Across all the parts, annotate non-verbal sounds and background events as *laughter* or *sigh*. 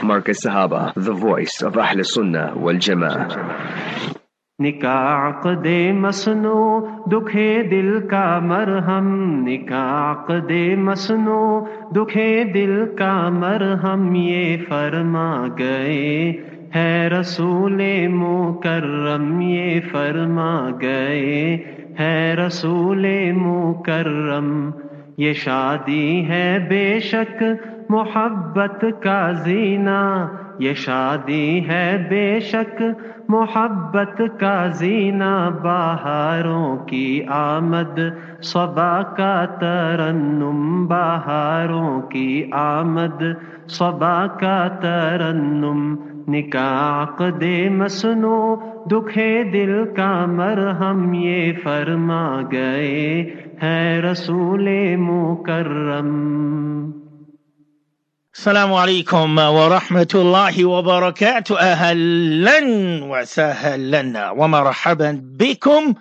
Markaz Sahaba, the voice of Ahl Sunnah wal Jama'ah. निकाक दे मसनो दुखे दिल का मरहम निकाक दे मसनो दुखे दिल का मरहम ये फरमा गए है रसूल मुकर्रम ये फरमा गए है रसूल मुकर्रम ये शादी है बेशक محبت کا زینا یہ شادی ہے بے شک، محبت کا زینا بہاروں کی آمد، صبا کا ترنم۔ بہاروں کی آمد، صبا کا ترنم۔ نکاح دے مسنو، دکھے دل کا مرہم۔ یہ فرما گئے ہے رسول مکرم۔ السلام عليكم ورحمة الله وبركاته أهلا وسهلا ومرحبا بكم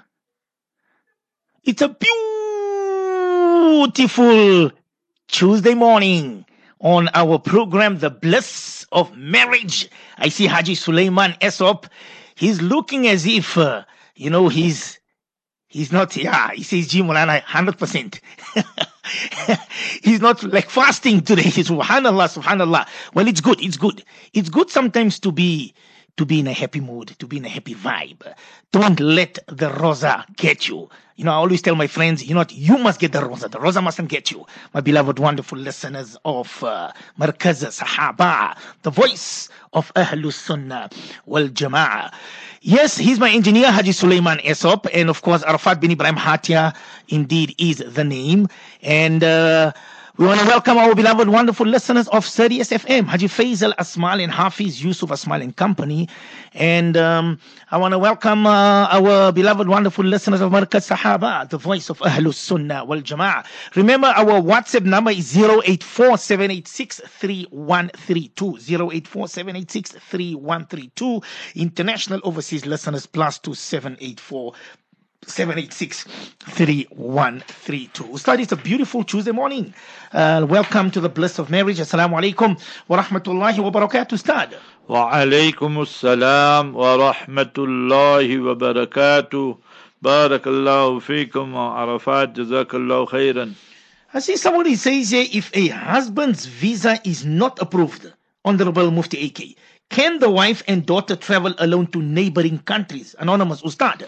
It's a beautiful Tuesday morning on our program The Bliss of Marriage. I see Haji Suleiman Esop. He's looking as if, uh, you know, he's He's not, yeah, he says, Jim Mulana, 100%. *laughs* *laughs* He's not like fasting today. *laughs* Subhanallah, subhanallah. Well, it's good. It's good. It's good sometimes to be, to be in a happy mood, to be in a happy vibe. Don't let the rosa get you. You know, I always tell my friends, you know what, you must get the rosa. The rosa mustn't get you. My beloved, wonderful listeners of uh, Markaz Sahaba, the voice of Ahlus Sunnah wal Jama'ah. Yes, he's my engineer, Haji Suleiman Esop. And of course, Arafat bin Ibrahim Hatia indeed is the name. And, uh, we want to welcome our beloved, wonderful listeners of Sirius FM, Haji Faisal Asmal and Hafiz Yusuf Asmal and Company. And um, I want to welcome uh, our beloved, wonderful listeners of Markaz Sahaba, the voice of Ahlus Sunnah wal Jama'ah. Remember, our WhatsApp number is 084 International overseas listeners plus 2784 786 3132. Ustad, it's a beautiful Tuesday morning. Uh, welcome to the bliss of marriage. Assalamu alaikum wa rahmatullahi wa barakatuh, Ustad. Wa alaikum assalam wa rahmatullahi wa barakatuh. Barakallahu feekum wa arafat. Jazakallahu khairan. I see somebody says here if a husband's visa is not approved, Honorable Mufti AK, can the wife and daughter travel alone to neighboring countries? Anonymous Ustad.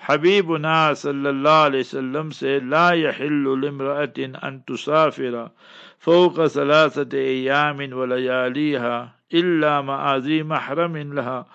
حبيبنا صلى الله عليه وسلم said لا يحل لامرأة أن تسافر فوق ثلاثة أيام ولياليها إلا مع ذي محرم لها.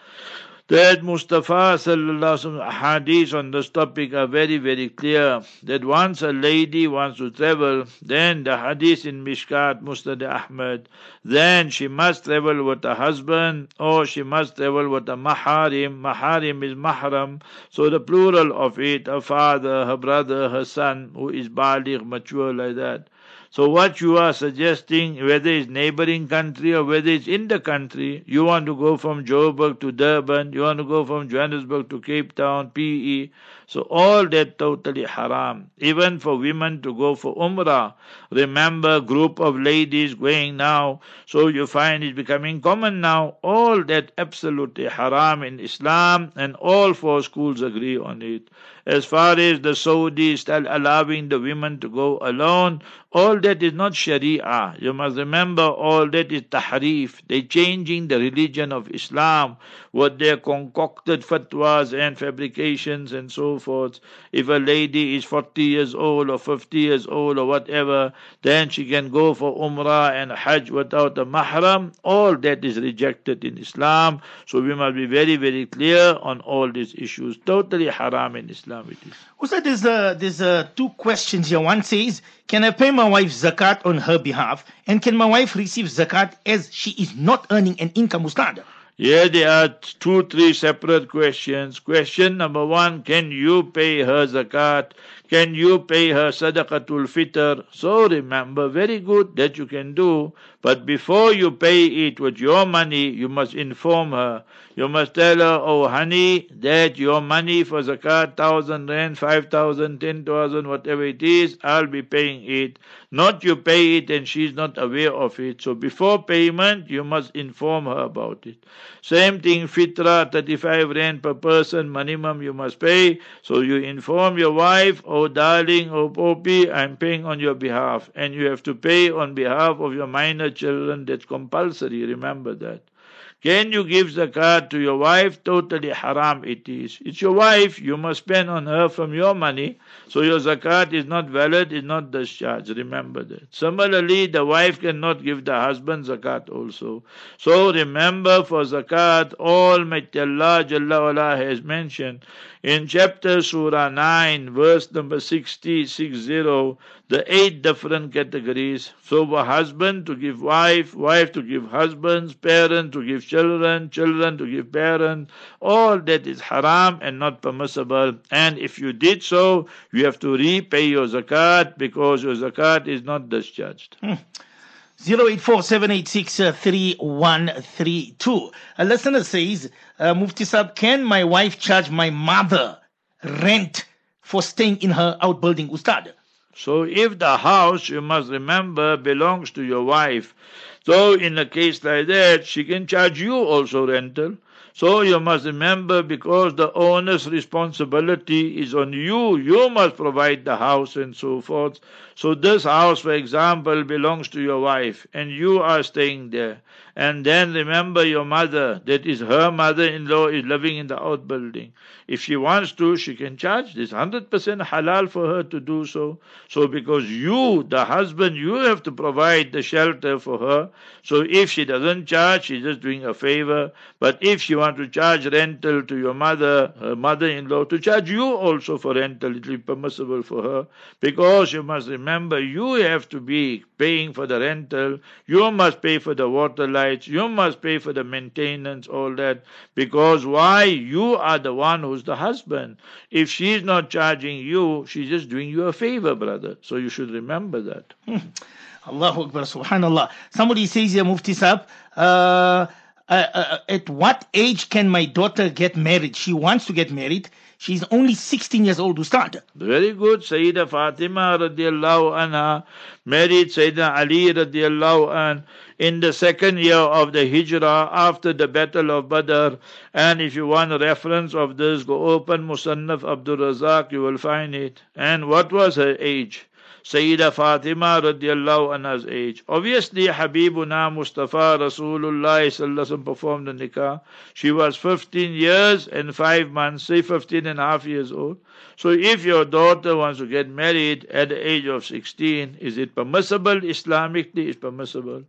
That Mustafa sallallahu hadith on this topic are very very clear. That once a lady wants to travel, then the hadith in Mishkat Musnad Ahmad, then she must travel with a husband or she must travel with a maharim. Maharim is mahram, so the plural of it, her father, her brother, her son, who is baligh, mature like that. So what you are suggesting, whether it's neighboring country or whether it's in the country, you want to go from Joburg to Durban, you want to go from Johannesburg to Cape Town, PE. So all that totally haram. Even for women to go for Umrah. Remember, group of ladies going now. So you find it becoming common now. All that absolutely haram in Islam and all four schools agree on it. As far as the Saudis still allowing the women to go alone, all that is not Sharia. You must remember all that is tahrif. They're changing the religion of Islam, what their concocted fatwas and fabrications and so forth. If a lady is 40 years old or 50 years old or whatever, then she can go for Umrah and Hajj without a mahram. All that is rejected in Islam. So we must be very, very clear on all these issues. Totally haram in Islam it is. Also, there's, uh, there's uh, two questions here. One says, can I pay my wife zakat on her behalf? And can my wife receive zakat as she is not earning an income, Ustad? Here there are two, three separate questions. Question number one, can you pay her zakat? Can you pay her sadaqatul fitr? So remember, very good that you can do, but before you pay it with your money, you must inform her. You must tell her, oh honey, that your money for zakat, thousand rand, five thousand, ten thousand, whatever it is, I'll be paying it. Not you pay it and she's not aware of it. So before payment, you must inform her about it. Same thing, fitra, 35 rand per person, minimum you must pay. So you inform your wife, oh darling, oh poppy, I'm paying on your behalf. And you have to pay on behalf of your minor children. That's compulsory, remember that. Can you give zakat to your wife? Totally haram it is. It's your wife, you must spend on her from your money. So your zakat is not valid, is not discharged. Remember that. Similarly, the wife cannot give the husband zakat also. So remember for zakat, Almighty Allah Jalla wala has mentioned in chapter Surah 9, verse number 60, 60, the eight different categories. So husband to give wife, wife to give husbands, parent to give children, children to give parents, all that is haram and not permissible. And if you did so, you have to repay your zakat because your zakat is not discharged. Hmm. 0847863132. A listener says, uh, Mufti Sab, can my wife charge my mother rent for staying in her outbuilding, Ustad? So if the house, you must remember, belongs to your wife, so in a case like that, she can charge you also rental. So you must remember because the owner's responsibility is on you, you must provide the house and so forth. So this house, for example, belongs to your wife and you are staying there. And then remember your mother, that is her mother-in-law is living in the outbuilding. If she wants to, she can charge this 100% halal for her to do so. So because you, the husband, you have to provide the shelter for her. So if she doesn't charge, she's just doing a favor. But if she wants to charge rental to your mother, her mother-in-law, to charge you also for rental, it will be permissible for her. Because you must remember, you have to be paying for the rental. You must pay for the water lights. You must pay for the maintenance, all that. Because why? You are the one who's the husband. If she's not charging you, she's just doing you a favor, brother. So you should remember that. *laughs* Allahu Akbar, subhanallah. Somebody says here, Mufti Sahib, uh, uh, uh, at what age can my daughter get married? She wants to get married. She's only 16 years old to start. Very good. Sayyida Fatima radiallahu anha married Sayyidina Ali radiallahu anha in the second year of the Hijrah after the Battle of Badr. And if you want a reference of this, go open Musannaf Abdul Razak, you will find it. And what was her age? Sayyida Fatima radiallahu anha's age. Obviously, Habibuna Mustafa Rasulullah sallallahu performed the nikah. She was 15 years and 5 months, say 15 and a half years old. So if your daughter wants to get married at the age of 16, is it permissible? Islamically, it's permissible.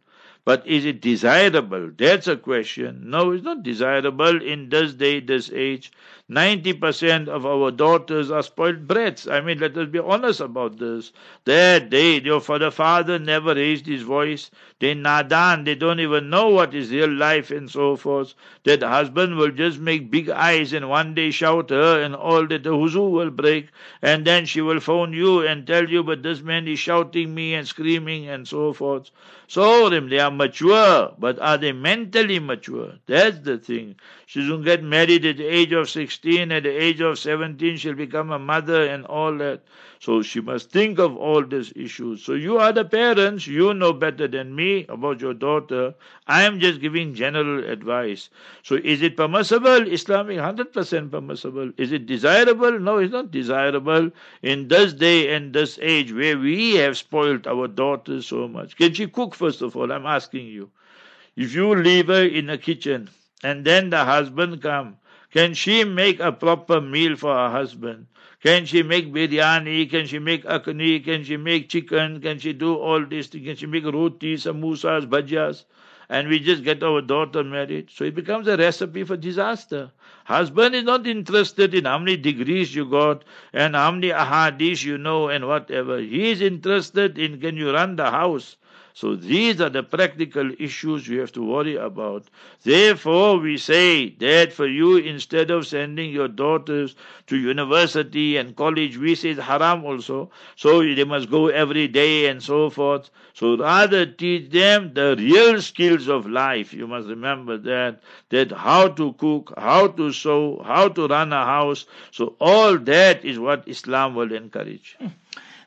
But is it desirable? That's a question. No, it's not desirable in this day, this age. 90% of our daughters are spoiled brats. I mean, let us be honest about this. That they, your father, father never raised his voice. They nadan, they don't even know what is real life and so forth. That husband will just make big eyes and one day shout her and all that the huzu will break. And then she will phone you and tell you, but this man is shouting me and screaming and so forth. So they are mature, but are they mentally mature? That's the thing. She doesn't get married at the age of 16, at the age of 17 she'll become a mother and all that. So she must think of all these issues. So you are the parents, you know better than me about your daughter. I am just giving general advice. So is it permissible? Islamic 100% permissible. Is it desirable? No, it's not desirable in this day and this age where we have spoiled our daughters so much. Can she cook first of all? I'm asking you. If you leave her in the kitchen and then the husband come, can she make a proper meal for her husband? Can she make biryani? Can she make akni? Can she make chicken? Can she do all these things? Can she make roti, samosas, bhajias? And we just get our daughter married. So it becomes a recipe for disaster. Husband is not interested in how many degrees you got and how many ahadis you know and whatever. He is interested in can you run the house? So these are the practical issues we have to worry about. Therefore, we say that for you, instead of sending your daughters to university and college, we say haram also. So they must go every day and so forth. So rather teach them the real skills of life. You must remember that, that how to cook, how to sew, how to run a house. So all that is what Islam will encourage. Hmm.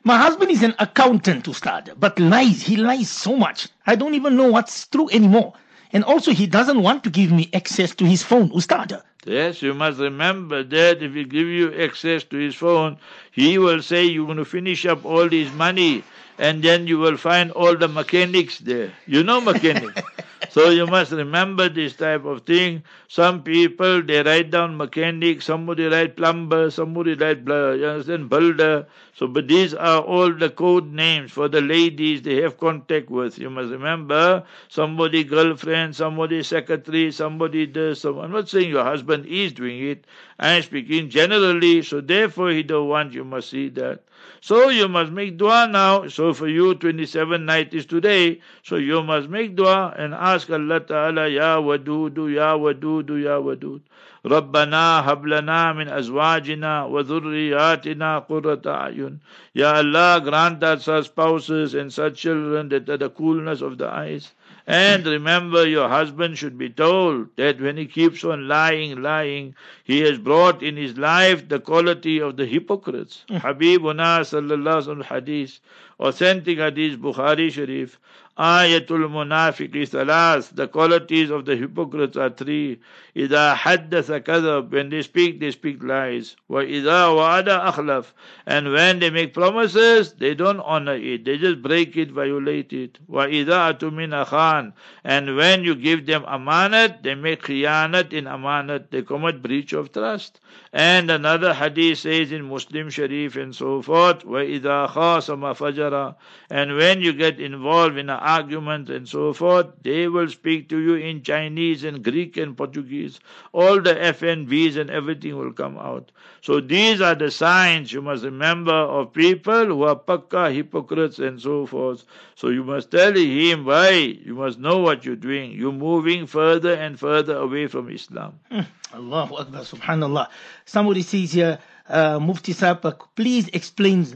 My husband is an accountant, Ustad, but lies. He lies so much. I don't even know what's true anymore. And also, he doesn't want to give me access to his phone, Ustad. Yes, you must remember that if he give you access to his phone, he will say you're going to finish up all this money and then you will find all the mechanics there. You know mechanics. *laughs* so you must remember this type of thing. Some people, they write down mechanic, somebody write plumber, somebody write, you understand, builder. So, but these are all the code names for the ladies they have contact with. You must remember, somebody girlfriend, somebody secretary, somebody this. So I'm not saying your husband is doing it. I'm speaking generally. So therefore, he don't want you must see that. So you must make dua now. So for you, 27 night is today. So you must make dua and ask Allah Ta'ala, Ya Wadudu, Ya Wadudu, Ya Wadud. ربنا هب لنا من أزواجنا وذرياتنا قرة أعين Ya Allah grant us such spouses and such children that are the coolness of the eyes and remember, your husband should be told that when he keeps on lying, lying, he has brought in his life the quality of the hypocrites. Mm. Habibuna sallallahu alaihi hadith, authentic hadith, Bukhari Sharif. Ayatul Munafiqi Salas, the qualities of the hypocrites are three. إذا حدث كذب, when they speak, they speak lies. وإذا وعد أخلف, and when they make promises, they don't honor it, they just break it, violate it. وإذا أتمنى خان, and when you give them amanat, they make khiyanat in amanat, they commit breach of trust. And another hadith says in Muslim Sharif and so forth, وَإِذَا خَاصَمَ فَجَرَ And when you get involved in an argument and so forth, they will speak to you in Chinese and Greek and Portuguese. All the FNBs and everything will come out. So these are the signs you must remember of people who are pakka hypocrites and so forth. So you must tell him why. You must know what you're doing. You're moving further and further away from Islam. Hmm. Allahu Akbar, Subhanallah. Somebody says here, uh, Mufti Saab, please explain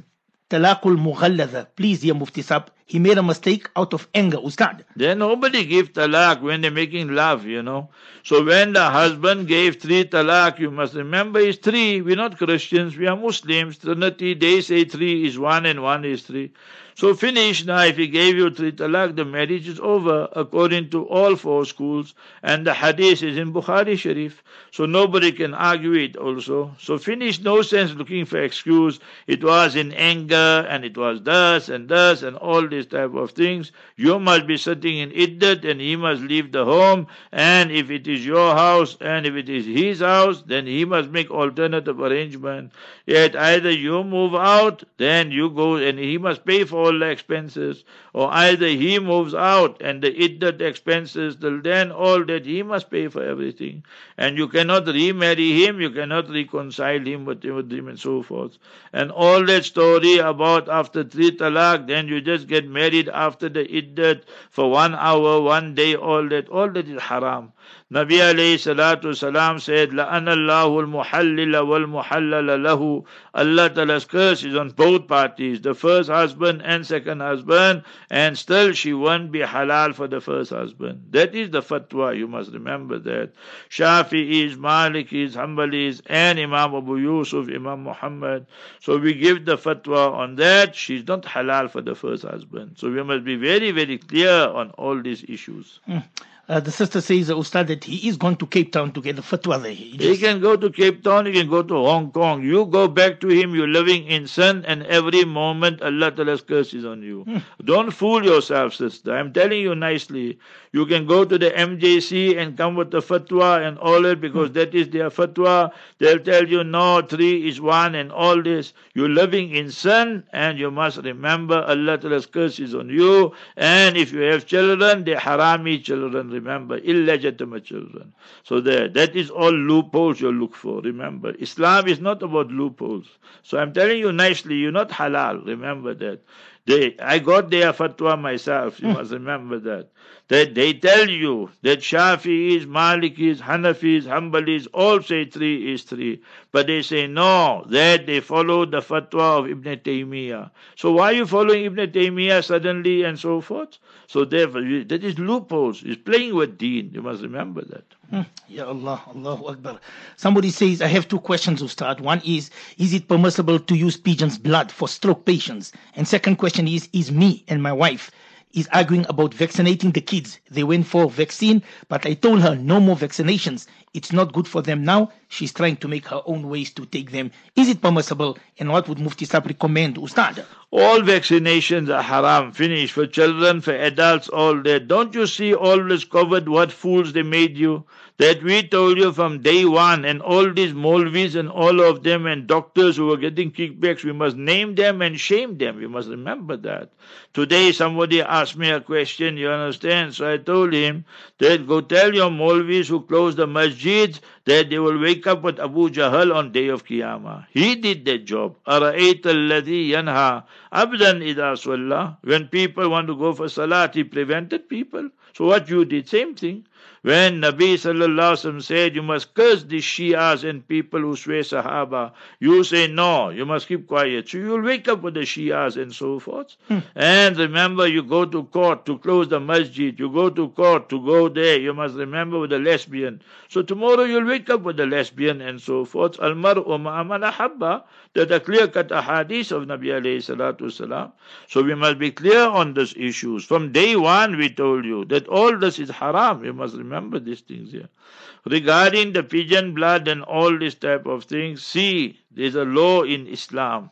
talaqul mughalladha. Please, dear Mufti Saab, he made a mistake out of anger, Ustad. Then nobody gives talaq when they're making love, you know. So when the husband gave three talaq, you must remember it's three. We're not Christians, we are Muslims. Trinity, they say three is one and one is three. So finish now. If he gave you three talaq, the marriage is over according to all four schools. And the hadith is in Bukhari Sharif. So nobody can argue it also. So finish. No sense looking for excuse. It was in anger and it was thus and thus and all these type of things. You must be sitting in iddat and he must leave the home. And if it is your house and if it is his house, then he must make alternative arrangement. Yet either you move out, then you go and he must pay for all the expenses, or either he moves out and the iddat expenses, till then all that he must pay for everything. And you cannot remarry him, you cannot reconcile him with, him and so forth. And all that story about after three talaq, then you just get married after the iddat for one hour, one day, all that, all that is haram. Nabi alayhi salatu salam said, لَأَنَ اللَّهُ الْمُحَلِّلَ وَالْمُحَلَّلَ لَهُ Allah Ta'ala's curse is on both parties, the first husband and second husband, and still she won't be halal for the first husband. That is the fatwa, you must remember that. Shafi'is, Malikis, Hanbalis, and Imam Abu Yusuf, Imam Muhammad. So we give the fatwa on that, she's not halal for the first husband. So we must be very, very clear on all these issues. Hmm. Uh, the sister says, uh, Ustad, that he is going to Cape Town to get the fatwa there. He, he can go to Cape Town, he can go to Hong Kong. You go back to him, you're living in sin, and every moment Allah Ta'ala's curse is on you. Hmm. Don't fool yourself, sister. I'm telling you nicely. You can go to the MJC and come with the fatwa and all that because hmm. that is their fatwa. They'll tell you, no, three is one and all this. You're living in sin, and you must remember Allah Ta'ala's curse is on you. And if you have children, they're harami children remember, illegitimate children. So there, that is all loopholes you look for, remember. Islam is not about loopholes. So I'm telling you nicely, you're not halal, remember that. They, I got their fatwa myself. You must remember that. That they tell you that Shafi'is, Malikis, Hanafis, Hanbalis all say three is three. But they say no, that they follow the fatwa of Ibn Taymiyyah. So why are you following Ibn Taymiyyah suddenly and so forth? So therefore, that is loopholes. It's playing with deen. You must remember that. Hmm. Ya Allah, Allahu Akbar. Somebody says, I have two questions to start. One is, is it permissible to use pigeon's blood for stroke patients? And second question is, is me and my wife is arguing about vaccinating the kids. They went for vaccine, but I told her no more vaccinations. It's not good for them now. She's trying to make her own ways to take them. Is it permissible? And what would Mufti Saab recommend, Ustad? All vaccinations are haram, finished. For children, for adults, all that. Don't you see this Covid what fools they made you? that we told you from day one, and all these Molvis and all of them, and doctors who were getting kickbacks, we must name them and shame them. We must remember that. Today, somebody asked me a question, you understand? So I told him that go tell your Molvis who close the masjid that they will wake up with Abu Jahl on day of Qiyamah. He did that job. When people want to go for salat, he prevented people. So what you did, same thing. When Nabi sallallahu said, you must curse the Shias and people who swear Sahaba, you say no, you must keep quiet. So you'll wake up with the Shias and so forth. Hmm. And remember, you go to court to close the masjid, you go to court to go there, you must remember with the lesbian. So tomorrow you'll wake up with the lesbian and so forth. Al-mar'u ma'amana habba. That a clear-cut hadith of Nabi alayhi salatu salam. So we must be clear on these issues. From day one we told you that all this is haram. You must remember remember these things here. Regarding the pigeon blood and all this type of things, see, there's a law in Islam.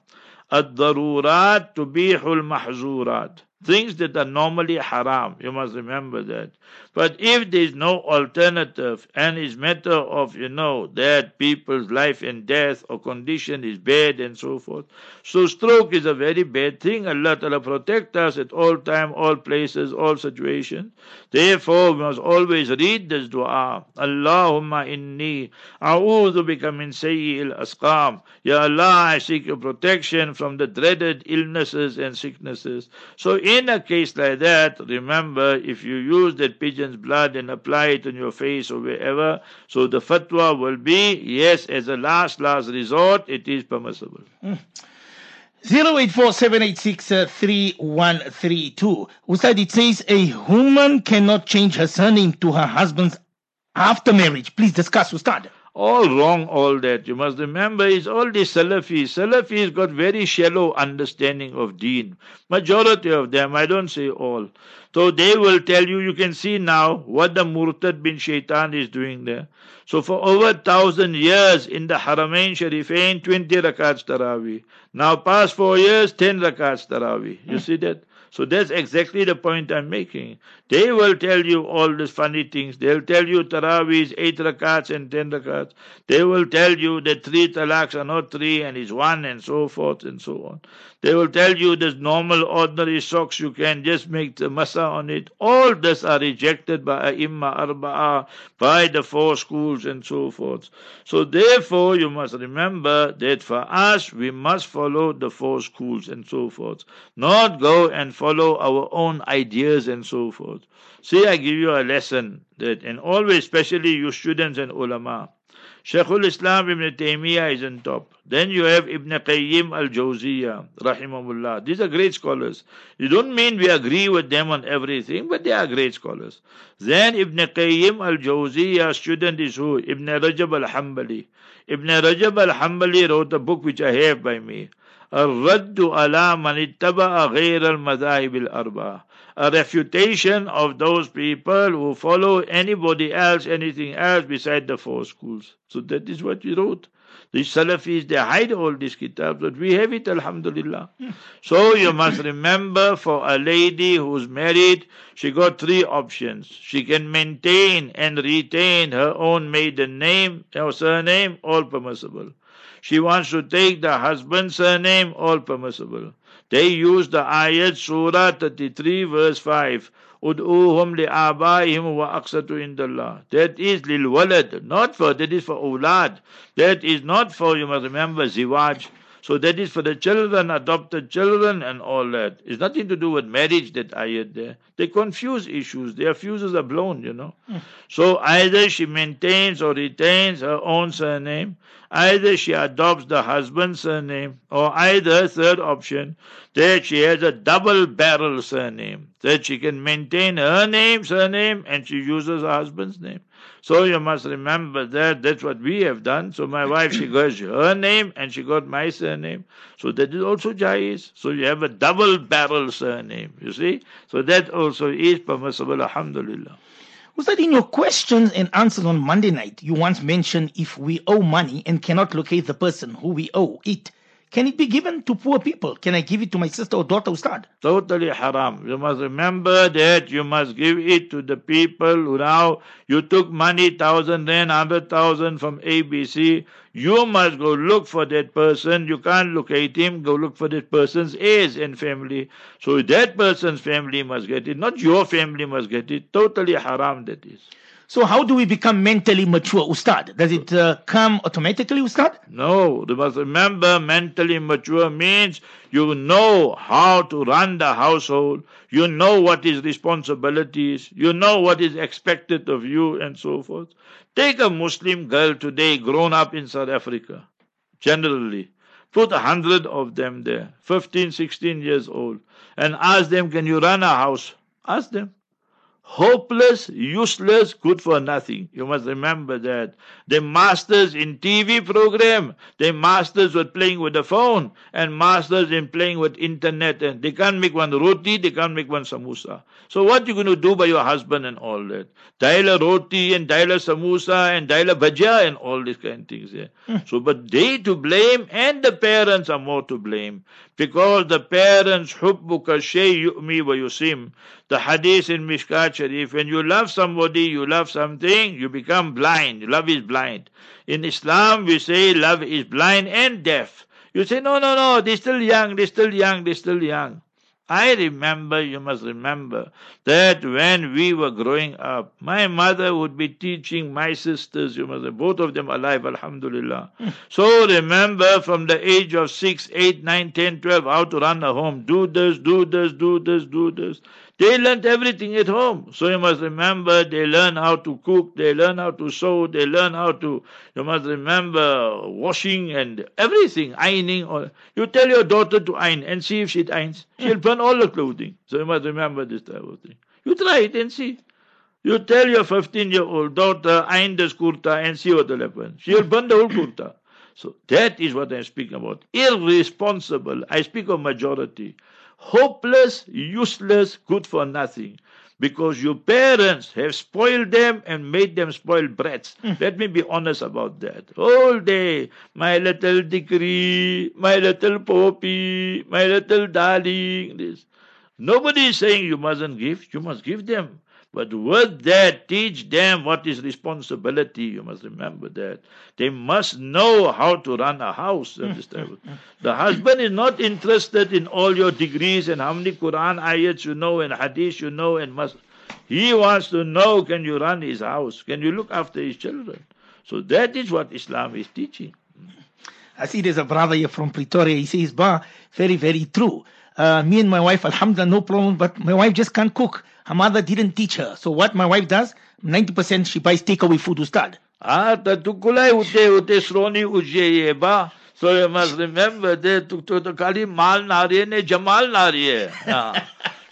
الضرورات تبيح المحظورات things that are normally haram. You must remember that. But if there is no alternative and it's matter of, you know, that people's life and death or condition is bad and so forth. So stroke is a very bad thing. Allah Ta'ala protect us at all time, all places, all situations. Therefore, we must always read this dua. Allahumma inni a'udhu bika min sayyi'il asqam. Ya Allah, I seek your protection from the dreaded illnesses and sicknesses. So in a case like that, remember, if you use that blood and apply it on your face or wherever, so the fatwa will be, yes, as a last, last resort, it is permissible. Mm. 084-786-3132. Ustad, it says a woman cannot change her surname to her husband's after marriage. Please discuss, Ustad. All wrong, all that. You must remember, is all the Salafis. Salafis got very shallow understanding of deen. Majority of them, I don't say all. So they will tell you, you can see now what the Murtad bin Shaitan is doing there. So for over thousand years in the Haramain Sharifain, 20 rakats Taraweeh. Now past four years, 10 rakats Taraweeh. You see that? So that's exactly the point I'm making. They will tell you all these funny things. They'll tell you Taraweeh is eight rakats and ten rakats. They will tell you that three talaks are not three and is one and so forth and so on. They will tell you there's normal ordinary socks you can just make the masa on it. All this are rejected by Imma Arba'a, by the four schools and so forth. So therefore you must remember that for us we must follow the four schools and so forth. Not go and follow our own ideas and so forth. See, I give you a lesson that, and always, especially you students and ulama, Shaykhul Islam Ibn Taymiyyah is on top. Then you have Ibn Qayyim al Jawziyah, rahimahullah. These are great scholars. You don't mean we agree with them on everything, but they are great scholars. Then Ibn Qayyim al Jawziyah student is who? Ibn Rajab al Hanbali. Ibn Rajab al Hanbali wrote a book which I have by me. الرد على من اتبع غير المذاهب الأربعة a refutation of those people who follow anybody else, anything else beside the four schools. So that is what we wrote. The Salafis, they hide all these kitabs, but we have it, Alhamdulillah. So you must remember for a lady who's married, she got three options. She can maintain and retain her own maiden name or surname, all permissible. She wants to take the husband's surname, all permissible. They use the ayat Surah 33 verse 5. Ud'uhum li'abaihim wa aqsatu indallah. That is lil walad, not for, that is for ulad. That is not for, you must remember, ziwaj. So that is for the children, adopted children, and all that. It's nothing to do with marriage, that ayat there. They confuse issues. Their fuses are blown, you know. Hmm. So either she maintains or retains her own surname, either she adopts the husband's surname, or either, third option, that she has a double barrel surname, that she can maintain her name, surname, and she uses her husband's name. So you must remember that that's what we have done. So my wife, she got her name and she got my surname. So that is also jais. So you have a double barrel surname, you see. So that also is permissible, alhamdulillah. Was that in your questions and answers on Monday night? You once mentioned if we owe money and cannot locate the person who we owe it, can it be given to poor people? Can I give it to my sister or daughter, Ustad? Totally haram. You must remember that you must give it to the people who now you took money, thousand rand, hundred thousand from ABC. You must go look for that person. You can't locate him. Go look for that person's heirs and family. So that person's family must get it. Not your family must get it. Totally haram that is. So how do we become mentally mature, Ustad? Does it uh, come automatically, Ustad? No, you must remember mentally mature means you know how to run the household, you know what is responsibilities, you know what is expected of you, and so forth. Take a Muslim girl today, grown up in South Africa, generally. Put a hundred of them there, 15, 16 years old, and ask them, Can you run a house? Ask them hopeless, useless, good for nothing. You must remember that. The masters in TV program, the masters were playing with the phone and masters in playing with internet and they can't make one roti, they can't make one samosa. So what you going to do by your husband and all that? Dial a roti and dial a samosa and dial a bhaja and all these kind of things. Yeah. Hmm. So but they to blame and the parents are more to blame because the parents hubbuka shay yu'mi wa yusim. The hadith in Mishkat Sharif, when you love somebody, you love something, you become blind. Love is blind. In Islam, we say love is blind and deaf. You say, no, no, no, they're still young, they're still young, they're still young. I remember, you must remember, that when we were growing up, my mother would be teaching my sisters, you must both of them alive, alhamdulillah. *laughs* so remember from the age of 6, 8, 9, 10, 12, how to run a home. Do this, do this, do this, do this. They learned everything at home. So you must remember they learn how to cook, they learn how to sew, they learn how to, you must remember washing and everything, ironing. Or, you tell your daughter to iron and see if she irons. She'll *laughs* burn all the clothing. So you must remember this type of thing. You try it and see. You tell your 15 year old daughter, iron this kurta and see what will happen. She'll burn the whole kurta. So that is what I'm speaking about. Irresponsible. I speak of majority hopeless, useless, good for nothing. Because your parents have spoiled them and made them spoiled brats. Hmm. Let me be honest about that. All day, my little degree, my little poppy, my little darling. This. Nobody is saying you mustn't give. You must give them. But with that, teach them what is responsibility. You must remember that. They must know how to run a house. Understand? *laughs* the husband is not interested in all your degrees and how many Quran ayats you know and hadith you know and must. He wants to know can you run his house? Can you look after his children? So that is what Islam is teaching. I see there's a brother here from Pretoria. He says, Ba, very, very true. Uh, me and my wife, Alhamdulillah, no problem, but my wife just can't cook. Her mother didn't teach her. So what my wife does, 90% she buys takeaway food to start. Ah, tatukulay ute ute sroni uje ba. So you must remember that to to to kali mal nari ne jamal nari *laughs* hai.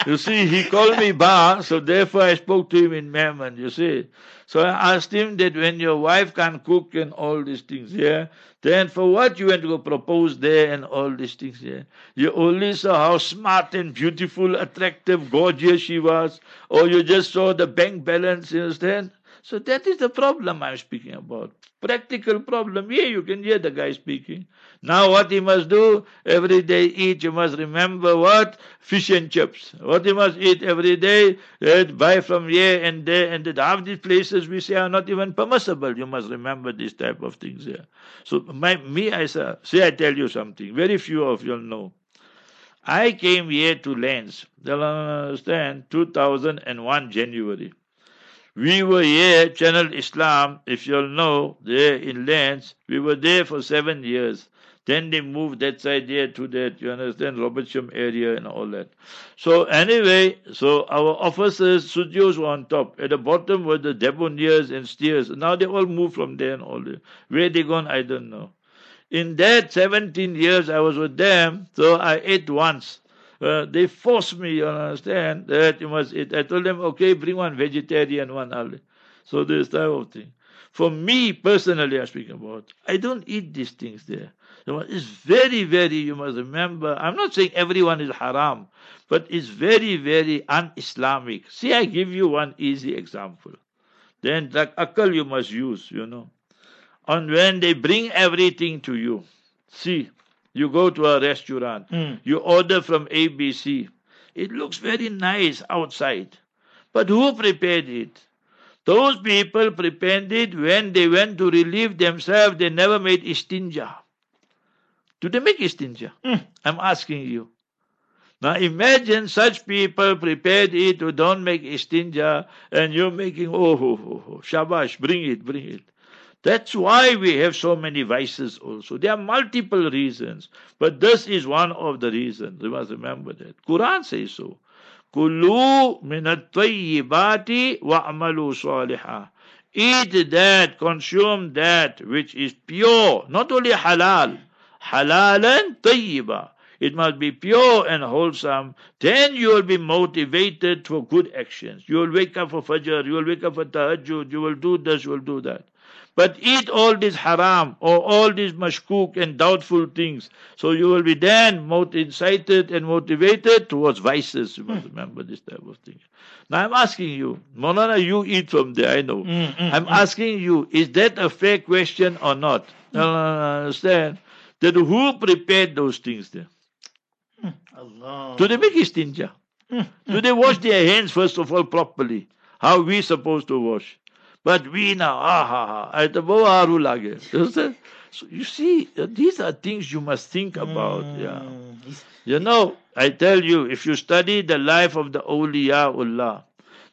You see, he called me ba, so therefore I spoke to him in Memon, you see. So I asked him that when your wife can cook and all these things, yeah, then for what you went to propose there and all these things, yeah. You only saw how smart and beautiful, attractive, gorgeous she was, or you just saw the bank balance, you understand? So that is the problem I'm speaking about. Practical problem. Yeah, you can hear the guy speaking. Now what he must do, every day eat, you must remember what? Fish and chips. What he must eat every day, uh, buy from here and there and there. Half these places we say are not even permissible. You must remember these type of things here. So my, me, I say, say I tell you something. Very few of you know. I came here to Lens, understand, 2001 January. We were here, Channel Islam, if you'll know, there in Lens. We were there for seven years. Then they moved that side there to that, you understand, Robertsham area and all that. So anyway, so our officers, Sudios were on top. At the bottom were the Debonairs and Steers. Now they all moved from there and all that. Where they gone, I don't know. In that 17 years I was with them, so I ate once. Uh, they forced me, you understand, that you must eat. I told them, okay, bring one vegetarian, one only. So this type of thing. For me personally, I'm speaking about, I don't eat these things there. It's very, very, you must remember, I'm not saying everyone is haram, but it's very, very un Islamic. See, I give you one easy example. Then, like akal, you must use, you know. And when they bring everything to you, see, you go to a restaurant, Mm. you order from ABC. It looks very nice outside. But who prepared it? Those people prepared it when they went to relieve themselves, they never made istinja. Do they make istinja? Mm. I'm asking you. Now imagine such people prepared it who don't make istinja and you're making, oh, oh, oh, oh, shabash, bring it, bring it. That's why we have so many vices also. There are multiple reasons, but this is one of the reasons. You must remember that. Quran says so. Kulu min at-tayyibati wa'malu salihah. Eat that, consume that which is pure, not only halal, halal and tayyiba. It must be pure and wholesome. Then you will be motivated for good actions. You will wake up for fajr, you will wake up for tahajjud, you will do this, you will do that. But eat all this haram or all these mashkuk and doubtful things. So you will be then more incited and motivated towards vices. You must hmm. remember this type of thing. Now I'm asking you, Monana, you eat from there, I know. Mm, mm, I'm hmm. asking you, is that a fair question or not? Hmm. No, no, no, understand? That who prepared those things there? Allah. Do they make istinja? Do they wash their hands first of all properly? How we supposed to wash? But we now, ah ha ha, at the lage. So you see, uh, these are things you must think about. Yeah. Mm. It's- You know, I tell you, if you study the life of the awliyaullah,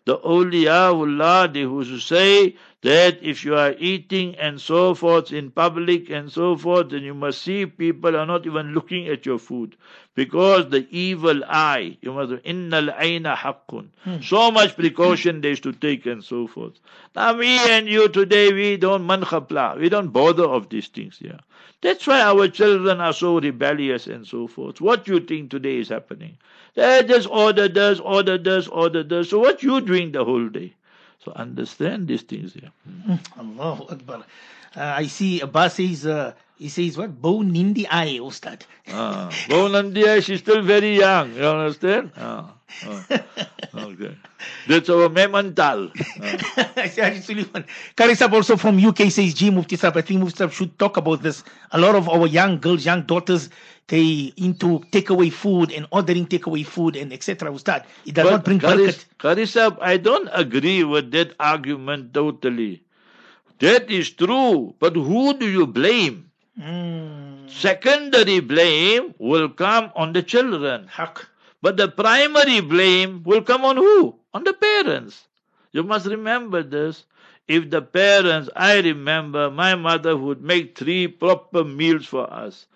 the awliyaullah, they who say that if you are eating and so forth in public and so forth, then you must see people are not even looking at your food. Because the evil eye, you must innal aina haqqun. Hmm. So much precaution is to take and so forth. Now me and you today, we don't mankhapla, we don't bother of these things here. That's why our children are so rebellious and so forth. What do you think today is happening? Eh, they just order this, order this, order this. So what you doing the whole day? So understand these things here. Hmm. Allahu Akbar. Uh, I see Abbas says, uh, he says, what? Bone in the eye, Ustad. Ah, Bhovanandiya, she's still very young. You understand? Ah, ah, *laughs* okay. That's our memental. *laughs* I say, Haji Suleiman. Karisab also from UK says, G Mufti Sahib, I think Mufti should talk about this. A lot of our young girls, young daughters, they into takeaway food and ordering takeaway food and etc. Ustad. It does not bring Karis. Karisab, I don't agree with that argument totally. That is true, but who do you blame? Mm. Secondary blame will come on the children. Haq. But the primary blame will come on who? On the parents. You must remember this. If the parents, I remember my mother would make three proper meals for us.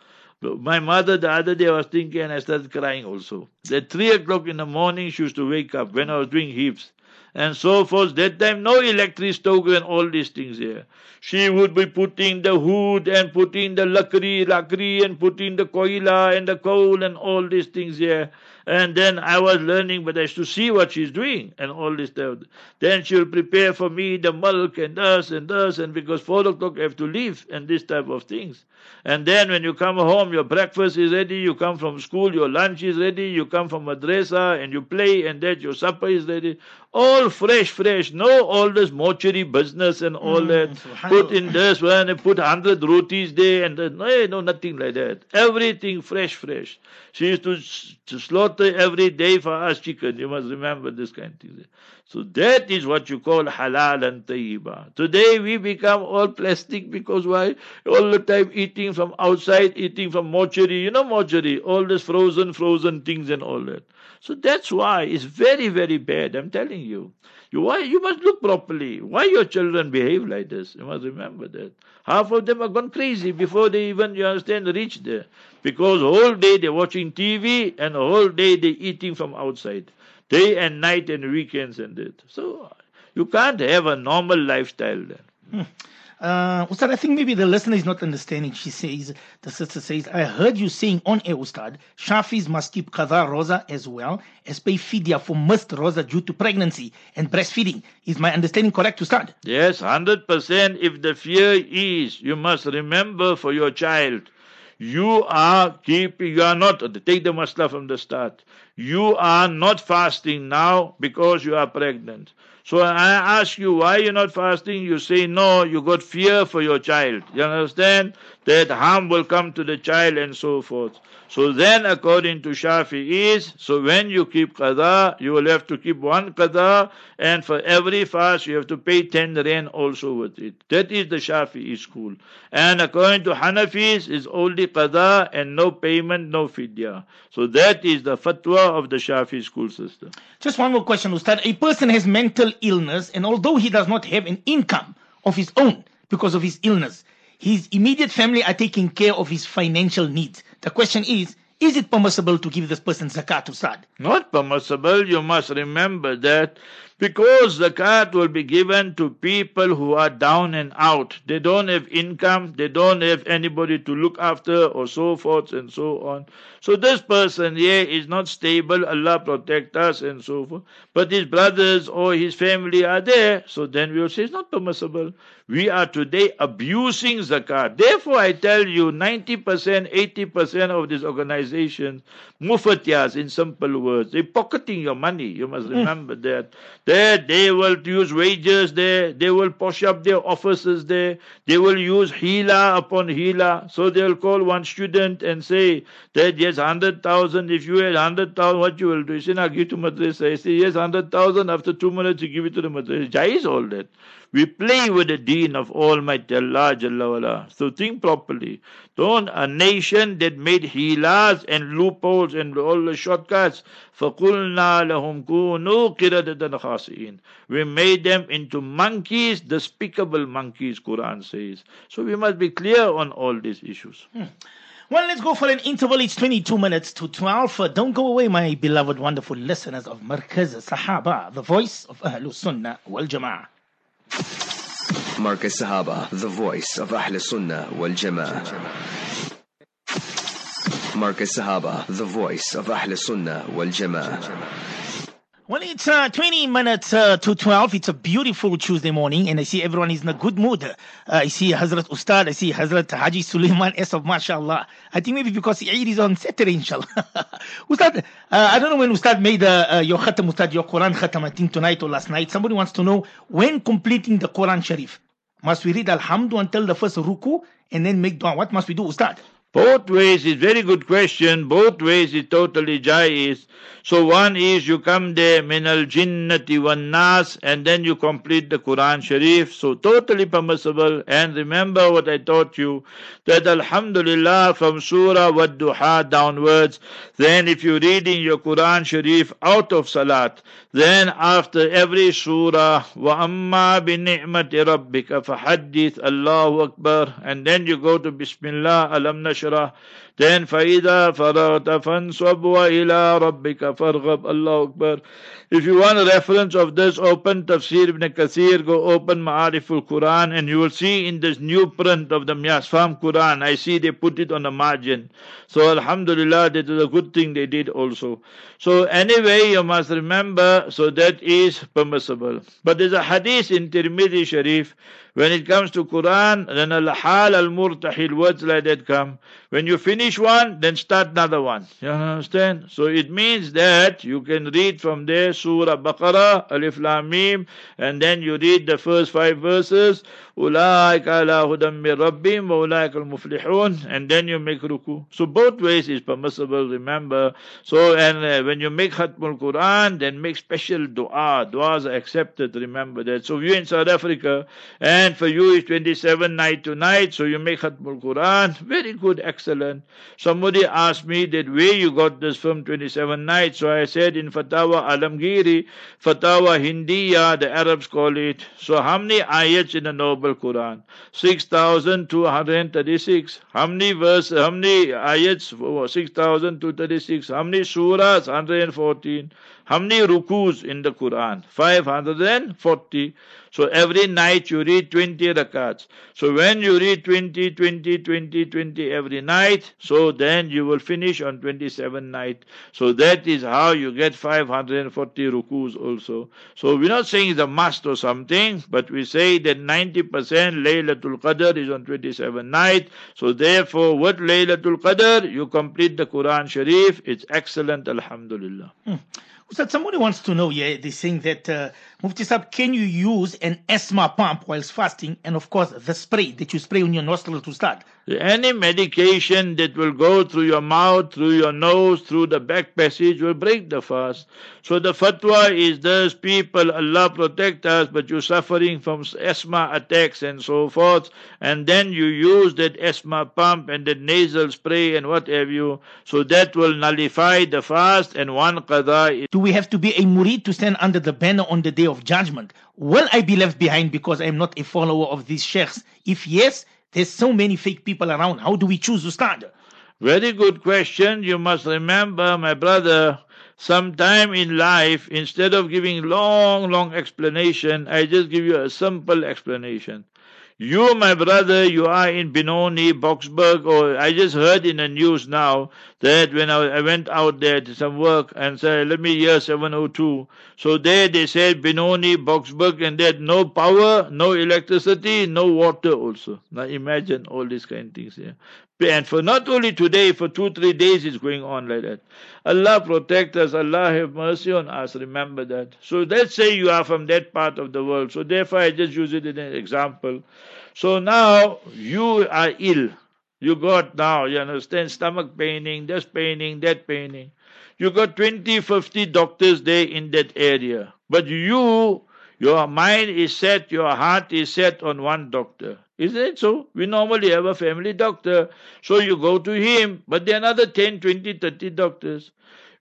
My mother, the other day, I was thinking and I started crying also. At three o'clock in the morning, she used to wake up when I was doing hifz and so forth. That time, no electric stove and all these things here. She would be putting the wood and putting the lakri, lakri and putting the koila and the coal and all these things here. And then I was learning, but I used to see what she's doing and all this stuff. Then she'll prepare for me the milk and this and this, and because four o'clock I have to leave and this type of things. And then when you come home, your breakfast is ready, you come from school, your lunch is ready, you come from madrasa and you play, and that your supper is ready. All fresh, fresh. No, all this mortuary business and all mm, that. Put in this one and put hundred rotis there and that. no, no, nothing like that. Everything fresh, fresh. She used to, to slaughter every day for us chicken. You must remember this kind of thing. So that is what you call halal and tayyiba. Today we become all plastic because why? All the time eating from outside, eating from mortuary. You know mortuary, all this frozen, frozen things and all that. So that's why it's very, very bad. I'm telling you. You. Why you must look properly. Why your children behave like this? You must remember that. Half of them are gone crazy before they even you understand reach there. Because whole day they're watching TV and whole day they're eating from outside. Day and night and weekends and that. So you can't have a normal lifestyle then. Hmm. Uh, Ustad, I think maybe the listener is not understanding. She says, the sister says, I heard you saying on air, Ustad, Shafis must keep Qadha Rosa as well as pay fidya for missed Rosa due to pregnancy and breastfeeding. Is my understanding correct, Ustad? Yes, 100%. If the fear is, you must remember for your child, you are keeping, you are not, take the masla from the start. You are not fasting now because you are pregnant. So I ask you, why you're not fasting? You say, no, you got fear for your child. You understand? That harm will come to the child and so forth. So then, according to Shafi'is, so when you keep qada, you will have to keep one qada, and for every fast you have to pay 10 rand also with it. That is the Shafi'i school. And according to Hanafis, is only qada and no payment, no fidya. So that is the fatwa of the Shafi school system. Just one more question, Ustad. A person has mental illness, and although he does not have an income of his own because of his illness, his immediate family are taking care of his financial needs. The question is, is it permissible to give this person zakat, Ustad? Not permissible. You must remember that because the zakat will be given to people who are down and out. They don't have income, they don't have anybody to look after, or so forth and so on. So this person here is not stable, Allah protect us and so forth. But his brothers or his family are there, so then we will say it's not permissible. We are today abusing zakat. Therefore, I tell you, 90%, 80% of these organizations, mufatiyas in simple words, they're pocketing your money. You must hmm. remember that. There, they will use wages there, they will push up their offices there, they will use hila upon hila. So they'll call one student and say that yes, 100,000, if you had 100,000, what you will do? You say, now give to madrasa. I say, yes, 100,000, after two minutes you give it to the madrasa. Jais all that. We play with the deen of Almighty Allah Jalla wala. So think properly. Don't a nation that made hilas and loopholes and all the shortcuts. فَقُلْنَا لَهُمْ كُونُوا قِرَدَةً خَاسِئِينَ We made them into monkeys, despicable monkeys, Quran says. So we must be clear on all these issues. Hmm. Well, let's go for an interval. It's 22 minutes to 12. Uh, don't go away, my beloved, wonderful listeners of Markaz Sahaba, the voice of Ahlul Sunnah wal Jama'ah. Markaz Sahaba, the voice of Ahl Sunnah wal Jama'ah. Markaz Sahaba, the voice of Ahl Sunnah wal Jama'ah. Well, it's uh, 20 minutes uh, to 12. It's a beautiful Tuesday morning, and I see everyone is in a good mood. Uh, I see Hazrat Ustad, I see Hazrat Haji Suleiman S of MashaAllah. I think maybe because Eid is on Saturday, inshallah. *laughs* Ustad, uh, I don't know when Ustad made uh, uh, your khatam, Ustad, your Quran khatam, I think tonight or last night. Somebody wants to know when completing the Quran Sharif, must we read Alhamdu until the first ruku and then make dua? What must we do, Ustad? Both ways is very good question. Both ways is totally jais. So one is you come there min al jinnati wan nas and then you complete the Quran Sharif. So totally permissible. And remember what I taught you that Alhamdulillah from Surah wa duha downwards. Then if you're reading your Quran Sharif out of Salat, then after every Surah wa amma bi ni'mati rabbika fahaddith Allahu Akbar and then you go to Bismillah alam nashra then فَإِذَا فَرَغْتَ فَانْصَبْ وَإِلَىٰ رَبِّكَ فَارْغَبْ Allah Akbar. If you want a reference of this, open Tafsir ibn Kathir, go open Ma'ariful Quran, and you will see in this new print of the Miasfam Quran, I see they put it on the margin. So Alhamdulillah, that is a good thing they did also. So anyway, you must remember, so that is permissible. But there's a hadith in Tirmidhi Sharif, when it comes to Quran, then al-hal al-murtahil, words like that come. When you finish one, then start another one. You understand? So it means that you can read from there Surah Baqarah, Alif Lam Mim, and then you read the first five verses, أولئك على هدى من ربهم وأولئك المفلحون and then you make ruku. So both ways is permissible, remember. So and uh, when you make Khatmul Quran, then make special dua. Duas are accepted, remember that. So you in South Africa, and for you it's 27 night to night, so you make Khatmul Quran, very good. excellent. Somebody asked me that where you got this from 27 nights. So I said in Fatawa Alamgiri, Fatawa Hindiya, the Arabs call it. So how many ayats in the Noble Quran? 6,236. How many verses, how many ayats? 6,236. How many surahs? 114. How many rukus in the Quran? 540. So every night you read 20 rakats. So when you read 20, 20, 20, 20 every night, so then you will finish on 27 night. So that is how you get 540 rukus also. So we're not saying it's a must or something, but we say that 90% Laylatul Qadr is on 27 night. So therefore, with Laylatul Qadr, you complete the Quran Sharif. It's excellent, Alhamdulillah. Hmm. So somebody wants to know, yeah, they're saying that uh, Mufti Sab, can you use an asthma pump whilst fasting, and of course the spray that you spray on your nostril to start? Any medication that will go through your mouth, through your nose, through the back passage will break the fast. So the fatwa is this: people, Allah protect us, but you're suffering from asthma attacks and so forth, and then you use that asthma pump and that nasal spray and what have you. So that will nullify the fast, and one qada. Do we have to be a murid to stand under the banner on the day of judgment? Will I be left behind because I am not a follower of these sheikhs? If yes, there's so many fake people around. How do we choose to stand? Very good question. You must remember, my brother, sometime in life, instead of giving long, long explanation, I just give you a simple explanation. You, my brother, you are in Benoni, Boksburg, or I just heard in the news now that when I, I went out there to some work and said, let me hear 702. So there they said Benoni, Boksburg, and they had no power, no electricity, no water also. Now imagine all these kind of things here. And for not only today, for two, three days it's going on like that. Allah protect us, Allah have mercy on us, remember that. So let's say you are from that part of the world. So therefore I just use it as an example. So now you are ill. You got now, you understand, stomach paining, this paining, that paining. You got 20, 50 doctors there in that area. But you, your mind is set, your heart is set on one doctor. Isn't it so? We normally have a family doctor. So you go to him, but there are another 10, 20, 30 doctors.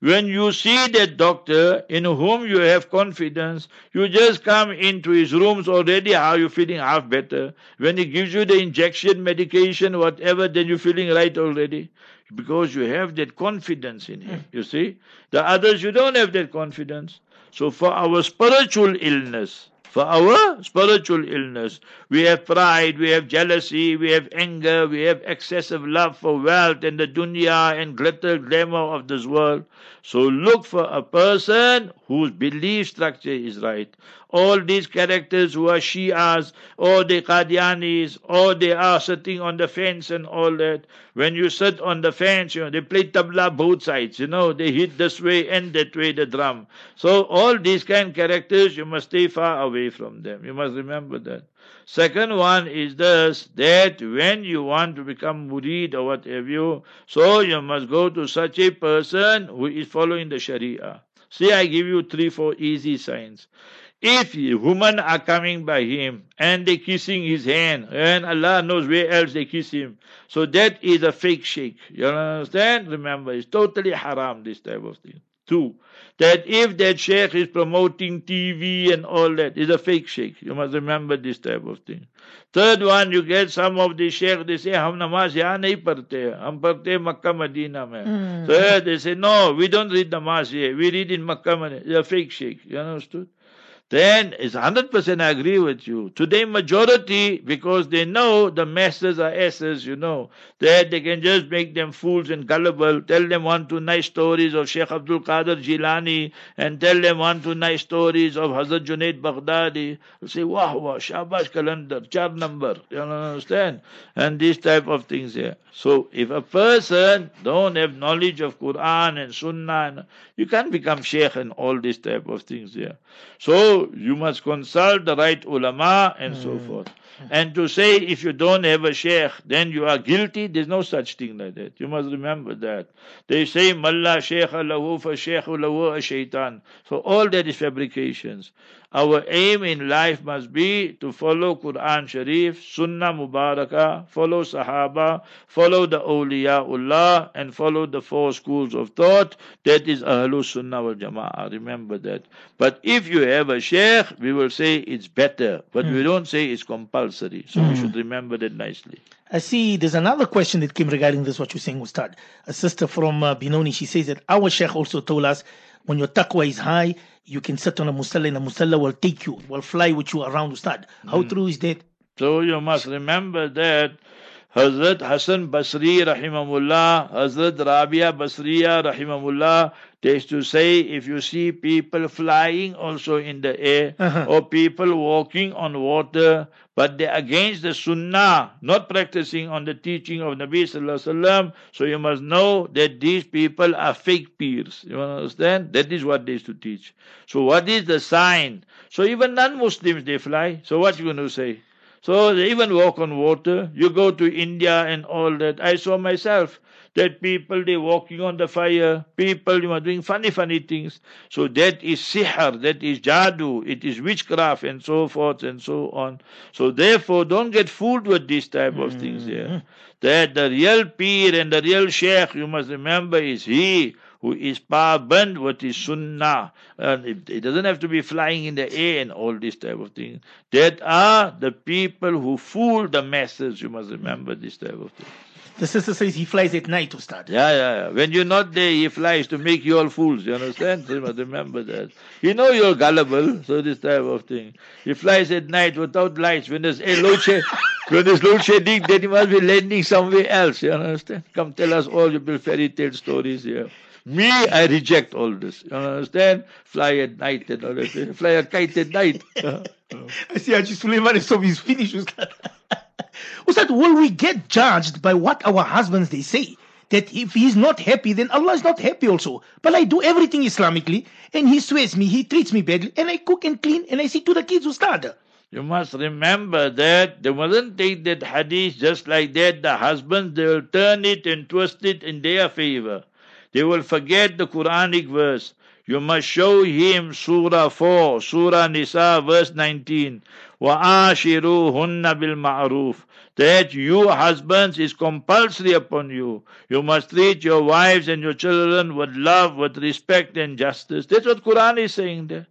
When you see that doctor in whom you have confidence, you just come into his rooms already, how you feeling half better. When he gives you the injection, medication, whatever, then you're feeling right already. Because you have that confidence in him, you see. The others, you don't have that confidence. So for our spiritual illness, for our spiritual illness. We have pride, we have jealousy, we have anger, we have excessive love for wealth and the dunya and glitter, glamour of this world. So look for a person whose belief structure is right. All these characters who are Shias, or the Qadianis, or they are sitting on the fence and all that. When you sit on the fence, you know, they play tabla both sides, you know, they hit this way and that way the drum. So all these kind of characters, you must stay far away from them. You must remember that. Second one is this that when you want to become murid or whatever you, so you must go to such a person who is following the Sharia. See, I give you three, four easy signs. If women are coming by him and they kissing his hand, and Allah knows where else they kiss him, so that is a fake shake. You understand? Remember, it's totally haram, this type of thing. Two, that if that sheikh is promoting TV and all that, is a fake sheikh. You must remember this type of thing. Third one, you get some of the sheikh, they say, hum namaz yahan nahi parte, hum parte Makkah Medina mein. Mm. So they say, no, we don't read namaz here, we read in Makkah Medina. It's a fake sheikh. You understood? Then it's 100% I agree with you. Today, majority, because they know the masters are asses, you know, that they can just make them fools and gullible, tell them one, two nice stories of Sheikh Abdul Qadir Jilani, and tell them one, two nice stories of Hazrat Junaid Baghdadi. say, wow, wow, Shabash Kalandar, char number, you understand? And these type of things here. So, if a person don't have knowledge of Quran and Sunnah, you can't become Sheikh and all these type of things here. So, you must consult the right ulama and mm. so hmm. forth. And to say if you don't have a sheikh, then you are guilty, there's no such thing like that. You must remember that. They say, Malla sheikh lahu fa sheikh lahu a shaitan. So all that is fabrications. Our aim in life must be to follow Quran Sharif, Sunnah Mubarakah, follow Sahaba, follow the Awliyaullah, and follow the four schools of thought. That is Ahlul Sunnah wal Jama'ah. Remember that. But if you have a sheikh, we will say it's better, but mm. we don't say it's compulsory. So mm. we should remember that nicely. I see there's another question that came regarding this, what you're saying, Ustad. A sister from uh, Benoni, she says that our sheikh also told us when your taqwa is high, you can sit on a musalla and the musalla will take you, will fly with you around the Ustad. How mm. true is that? So you must remember that Hazrat Hassan Basri rahimahullah, Hazrat Rabia Basriya rahimahullah, they used to say if you see people flying also in the air uh-huh. or people walking on water, but they're against the sunnah, not practicing on the teaching of Nabi Sallallahu Alaihi Wasallam, so you must know that these people are fake peers. You understand? That is what they used to teach. So what is the sign? So even non-Muslims they fly. So what you going to say? So they even walk on water. You go to India and all that. I saw myself that people they walking on the fire. People you are doing funny funny things. So that is sihr, that is jadoo, it is witchcraft and so forth and so on. So therefore don't get fooled with this type of mm-hmm. things here. That the real peer and the real sheikh you must remember is he who is paband with his sunnah. And it, it, doesn't have to be flying in the air and all this type of thing. That are the people who fool the masses. You must remember this type of thing. The sister says he flies at night to start. Yeah, yeah, yeah. When you're not there, he flies to make you all fools. You understand? you must remember that. You know you're gullible, so this type of thing. He flies at night without lights. When there's a load shed, when there's load shedding, then he must be landing somewhere else. You understand? Come tell us all your fairy tale stories here. Me, I reject all this. You understand? Fly at night and all that. Fly a kite at night. *laughs* Uh-huh. I see Haji Suleiman is so he's finished. *laughs* Ustad, will we get judged by what our husbands they say? That if he's not happy, then Allah is not happy also. But I do everything Islamically, and he swears me, he treats me badly, and I cook and clean, and I see to the kids, Ustad. You must remember that they mustn't take that hadith just like that. The husbands, they will turn it and twist it in their favor. They will forget the Quranic verse. You must show him Surah 4, Surah Nisa, verse 19. وَآشِرُوهُنَّ بِالْمَعْرُوفِ That you husbands is compulsory upon you. You must treat your wives and your children with love, with respect and justice. That's what Quran is saying there.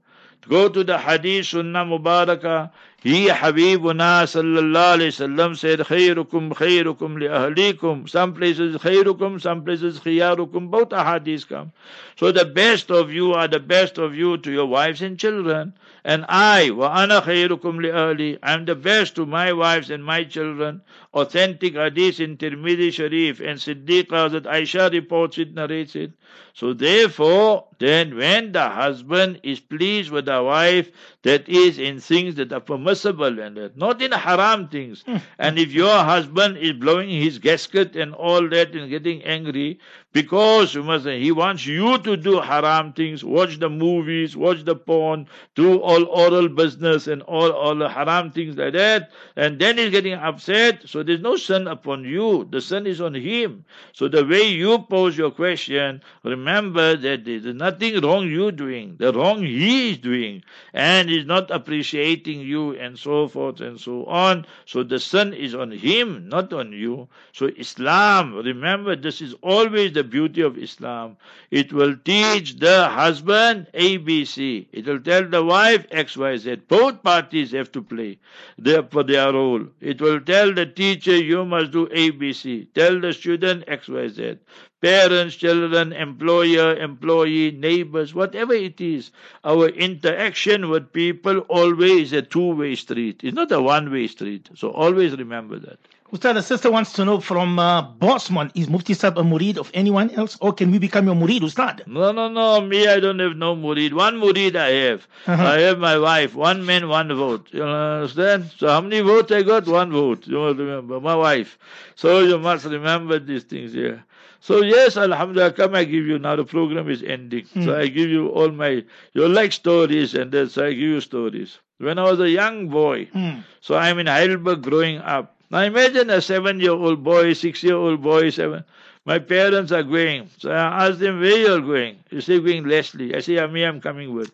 Go to the Hadith Sunnah Mubarakah. He Habibuna sallallahu alayhi wasallam said, Khairukum khairukum li ahlikum. Some places khairukum, some places khiyarukum. Both ahadith come. So the best of you are the best of you to your wives and children. And I, wa ana khairukum li ahli. I'm the best to my wives and my children. Authentic hadith in Tirmidhi Sharif and Siddiqa that Aisha reports it, narrates it. So therefore, then when the husband is pleased with the wife, that is in things that are permissible and not in haram things. Hmm. and if your husband is blowing his gasket and all that and getting angry, because you must he wants you to do haram things, watch the movies, watch the porn, do all oral business and all, all the haram things like that, and then he's getting upset. So there's no sin upon you. The sin is on him. So the way you pose your question, remember that there's nothing wrong you doing. The wrong he is doing. And he's not appreciating you and so forth and so on. So the sin is on him, not on you. So Islam, remember this is always the beauty of Islam. It will teach the husband ABC. It will tell the wife XYZ. Both parties have to play their, for their role. It will tell the teacher you must do ABC. Tell the student XYZ parents, children, employer, employee, neighbors, whatever it is, our interaction with people always a two-way street. It's not a one-way street. So always remember that. Ustad, a sister wants to know from uh, Bosman, is Mufti Sab a murid of anyone else or can we become your murid, Ustad? No, no, no. Me, I don't have no murid. One murid I have. Uh-huh. I have my wife. One man, one vote. You understand? So how many votes I got? One vote. You must remember. My wife. So you must remember these things here. So yes, Alhamdulillah, come I give you now. The program is ending, mm. so I give you all my. You like stories, and that's so I give you stories. when I was a young boy. Mm. So I'm in Heidelberg growing up. Now imagine a seven-year-old boy, six-year-old boy, seven. My parents are going. So I asked them, where you are going? You say, going Leslie. I say, me, I'm coming with.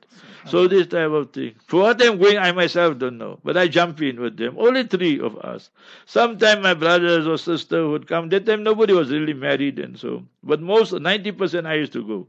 So this type of thing. For what I'm going, I myself don't know. But I jump in with them. Only three of us. Sometime my brothers or sister would come. That time nobody was really married and so. But most, 90% I used to go.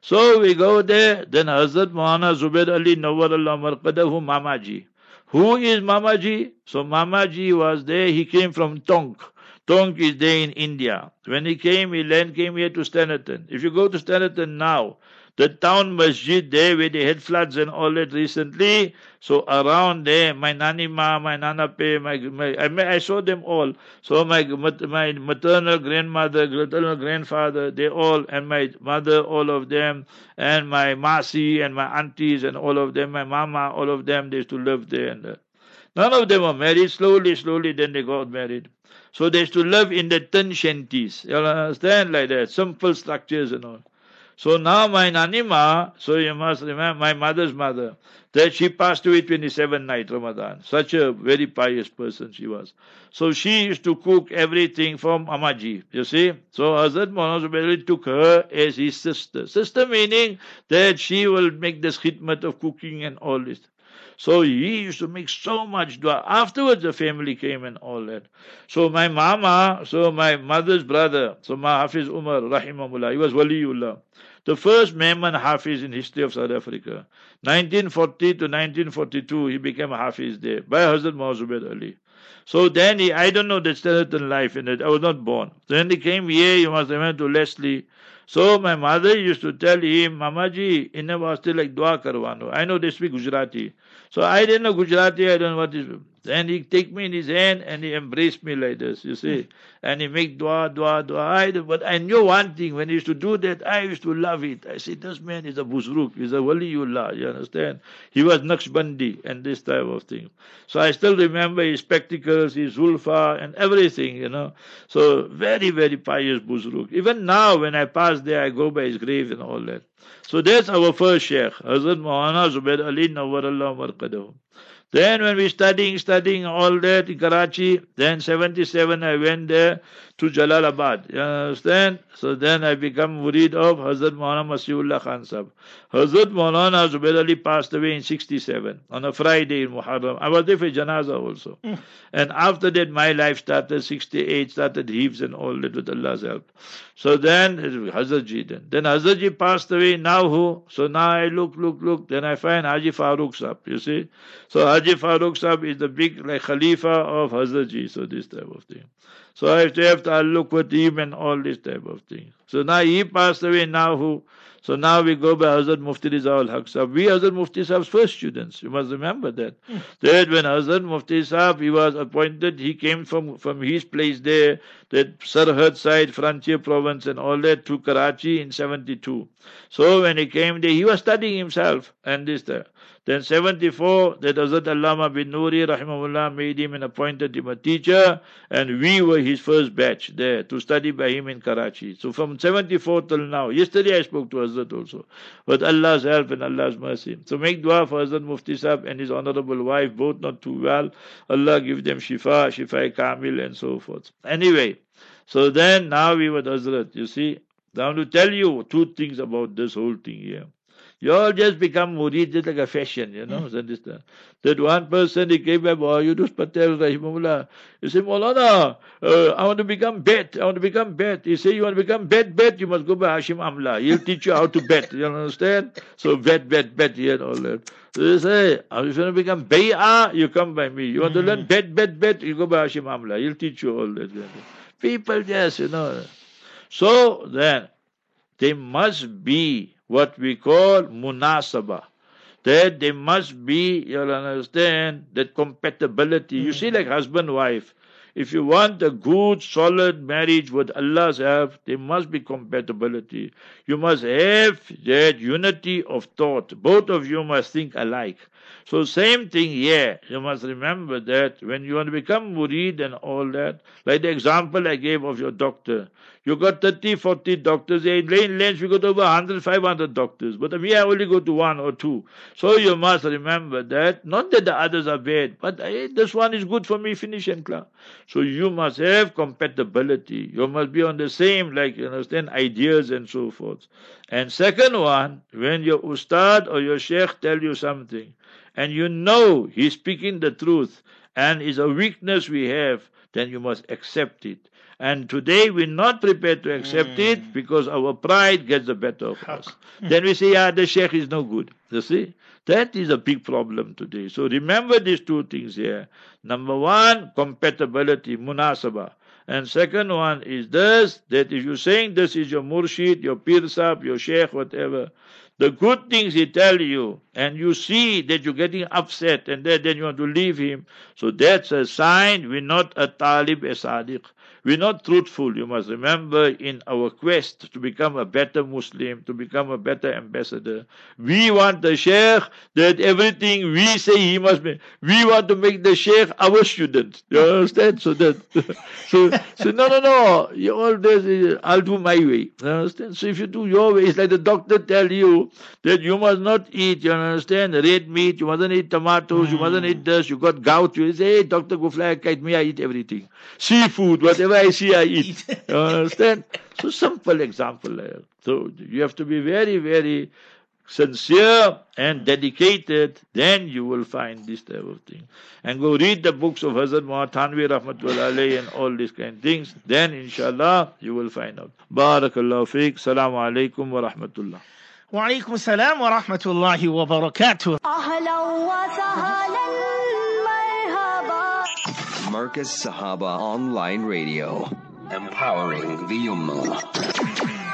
So we go there. Then Hazrat Maulana Zubair Ali Nawar Allah Marqadahu Mamaji. Who is Mamaji? So Mamaji was there. He came from Tonk. Tonk is there in India. When he came, he then came here to Standerton. If you go to Standerton now, the town masjid there where they had floods and all that recently. So around there, my nanima, my nanape, my, my I, I saw them all. So my my maternal grandmother, maternal grandfather, they all, and my mother, all of them, and my masi and my aunties and all of them, my mama, all of them, they used to live there. And uh, none of them were married. Slowly, slowly, then they got married. So they used to live in the tin shanties. You understand like that, simple structures and all. So now my Nanima, so you must remember my mother's mother, that she passed away 27 night Ramadan. Such a very pious person she was. So she used to cook everything from Amaji, you see. So Hazrat Maulana took her as his sister. Sister meaning that she will make this khidmat of cooking and all this. So he used to make so much dua. Afterwards, the family came and all that. So my mama, so my mother's brother, so my Hafiz Umar, rahimahullah, he was waliullah the first Memon Hafiz in history of South Africa. 1940 to 1942, he became a Hafiz there by Hazrat Mazubair Ali. So then he, I don't know the skeleton life in it. I was not born. Then he came here, you must remember to Leslie. So my mother used to tell him, Mamaji, in a still like dua karwano. I know they speak Gujarati. So I didn't know Gujarati, I don't know what is. Then he take me in his hand and he embraced me like this, you see. And he make dua, dua, dua. But I knew one thing, when he used to do that, I used to love it. I said, this man is a buzruk, he's a waliullah, you understand? He was Naqshbandi and this type of thing. So I still remember his spectacles, his zulfa and everything, you know. So very, very pious buzruk. Even now when I pass there, I go by his grave and all that. So that's our first Sheikh, Hazrat Maulana Zubair Ali Nawwarallah Marqadahu. Then when we studying, studying all that in Karachi, then 77 I went there to Jalalabad. You understand? So then I become murid of Hazrat Maulana Masiullah Khan Sahib. Hazrat Maulana Zubair Ali passed away in 67 on a Friday in Muharram. I was there for Janaza also. Mm. And after that my life started 68, started hifz and all that with Allah's help. So then Hazrat Ji then. Then Hazrat Ji passed away, now who? So now I look, look, look, then I find Haji Farooq Sahib, you see. So Haji Farooq Sahib is the big like Khalifa of Hazrat Ji, so this type of thing. So I have to have to look with him and all this type of thing. So now he passed away, now who? So now we go by Hazrat Mufti Rizaul Haq Sahib. We Hazrat Mufti Sahib's first students. You must remember that. Mm. That when Hazrat Mufti Sahib, he was appointed, he came from, from his place there, that Sarhad side, frontier province and all that to Karachi in 72. So when he came there, he was studying himself and this there. Then 74, that Hazrat Allama Binnori rahimahullah made him and appointed him a teacher and we were his first batch there to study by him in Karachi. So from 74 till now, yesterday I spoke to Hazrat also, with Allah's help and Allah's mercy. So make dua for Hazrat Mufti Sahib and his honorable wife, both not too well. Allah give them shifa, shifa kamil and so forth. Anyway, so then now we were Hazrat, you see. Want to tell you two things about this whole thing here. You all just become murid just like a fashion, you know. Mm. That one person he came up, oh, Yunus Patel, Rahimullah. He said, Maulana, uh, I want to become bet. I want to become bet. He said, You want to become bet, bet, you must go by Hashim Amla. He'll teach you how to bet. You understand? So bet, bet, bet, here and all that. So they say, if you want to become bay'ah, you come by me. You want mm. to learn bet, bet, bet, you go by Hashim Amla. He'll teach you all that. People just, you know. So then, they must be what we call munasaba. That there must be, you'll understand, that compatibility. You see, hmm. like husband, wife. If you want a good, solid marriage with Allah's help, there must be compatibility. You must have that unity of thought. Both of you must think alike. So same thing here. You must remember that when you want to become murid and all that, like the example I gave of your doctor, You got 30, 40 doctors. In Lane Lands, we got over 100, 500 doctors. But we only go to one or two. So you must remember that. Not that the others are bad, but hey, this one is good for me, finish and clear. So you must have compatibility. You must be on the same, like, you understand, ideas and so forth. And second one, when your ustad or your sheikh tell you something, and you know he's speaking the truth, and is a weakness we have, then you must accept it. And today we're not prepared to accept mm. it because our pride gets the better of us. *laughs* then we say, yeah, the sheikh is no good. You see? That is a big problem today. So remember these two things here. Number one, compatibility, munasaba. And second one is this, that if you're saying this is your murshid, your pir sahib, your sheikh, whatever, the good things he tell you, and you see that you're getting upset, and then, then you want to leave him, so that's a sign we're not a talib a sadiq. We're not truthful. You must remember in our quest to become a better Muslim, to become a better ambassador, we want the Sheikh that everything we say he must be. We want to make the Sheikh our student. You understand? So that, *laughs* so, so no, no, no. You all this, I'll do my way. You understand? So if you do your way, it's like the doctor tell you that you must not eat, you understand, red meat, you mustn't eat tomatoes, mm. you mustn't eat this, you got gout. You say, hey, doctor, go fly a kite, me, I eat everything. Seafood, whatever whatever I see, I eat. *laughs* you understand? So simple example. Eh? So you have to be very, very sincere and dedicated, then you will find this type of thing. And go read the books of Hazrat Muhammad Thanvi Rahmatullah and all these kind of things. Then inshallah you will find out. Barakallahu feek. Salaamu Alaikum wa Rahmatullah. Wa Alaikum Salaam wa Rahmatullahi wa Barakatuh. Markaz Sahaba Online Radio, empowering the Ummah.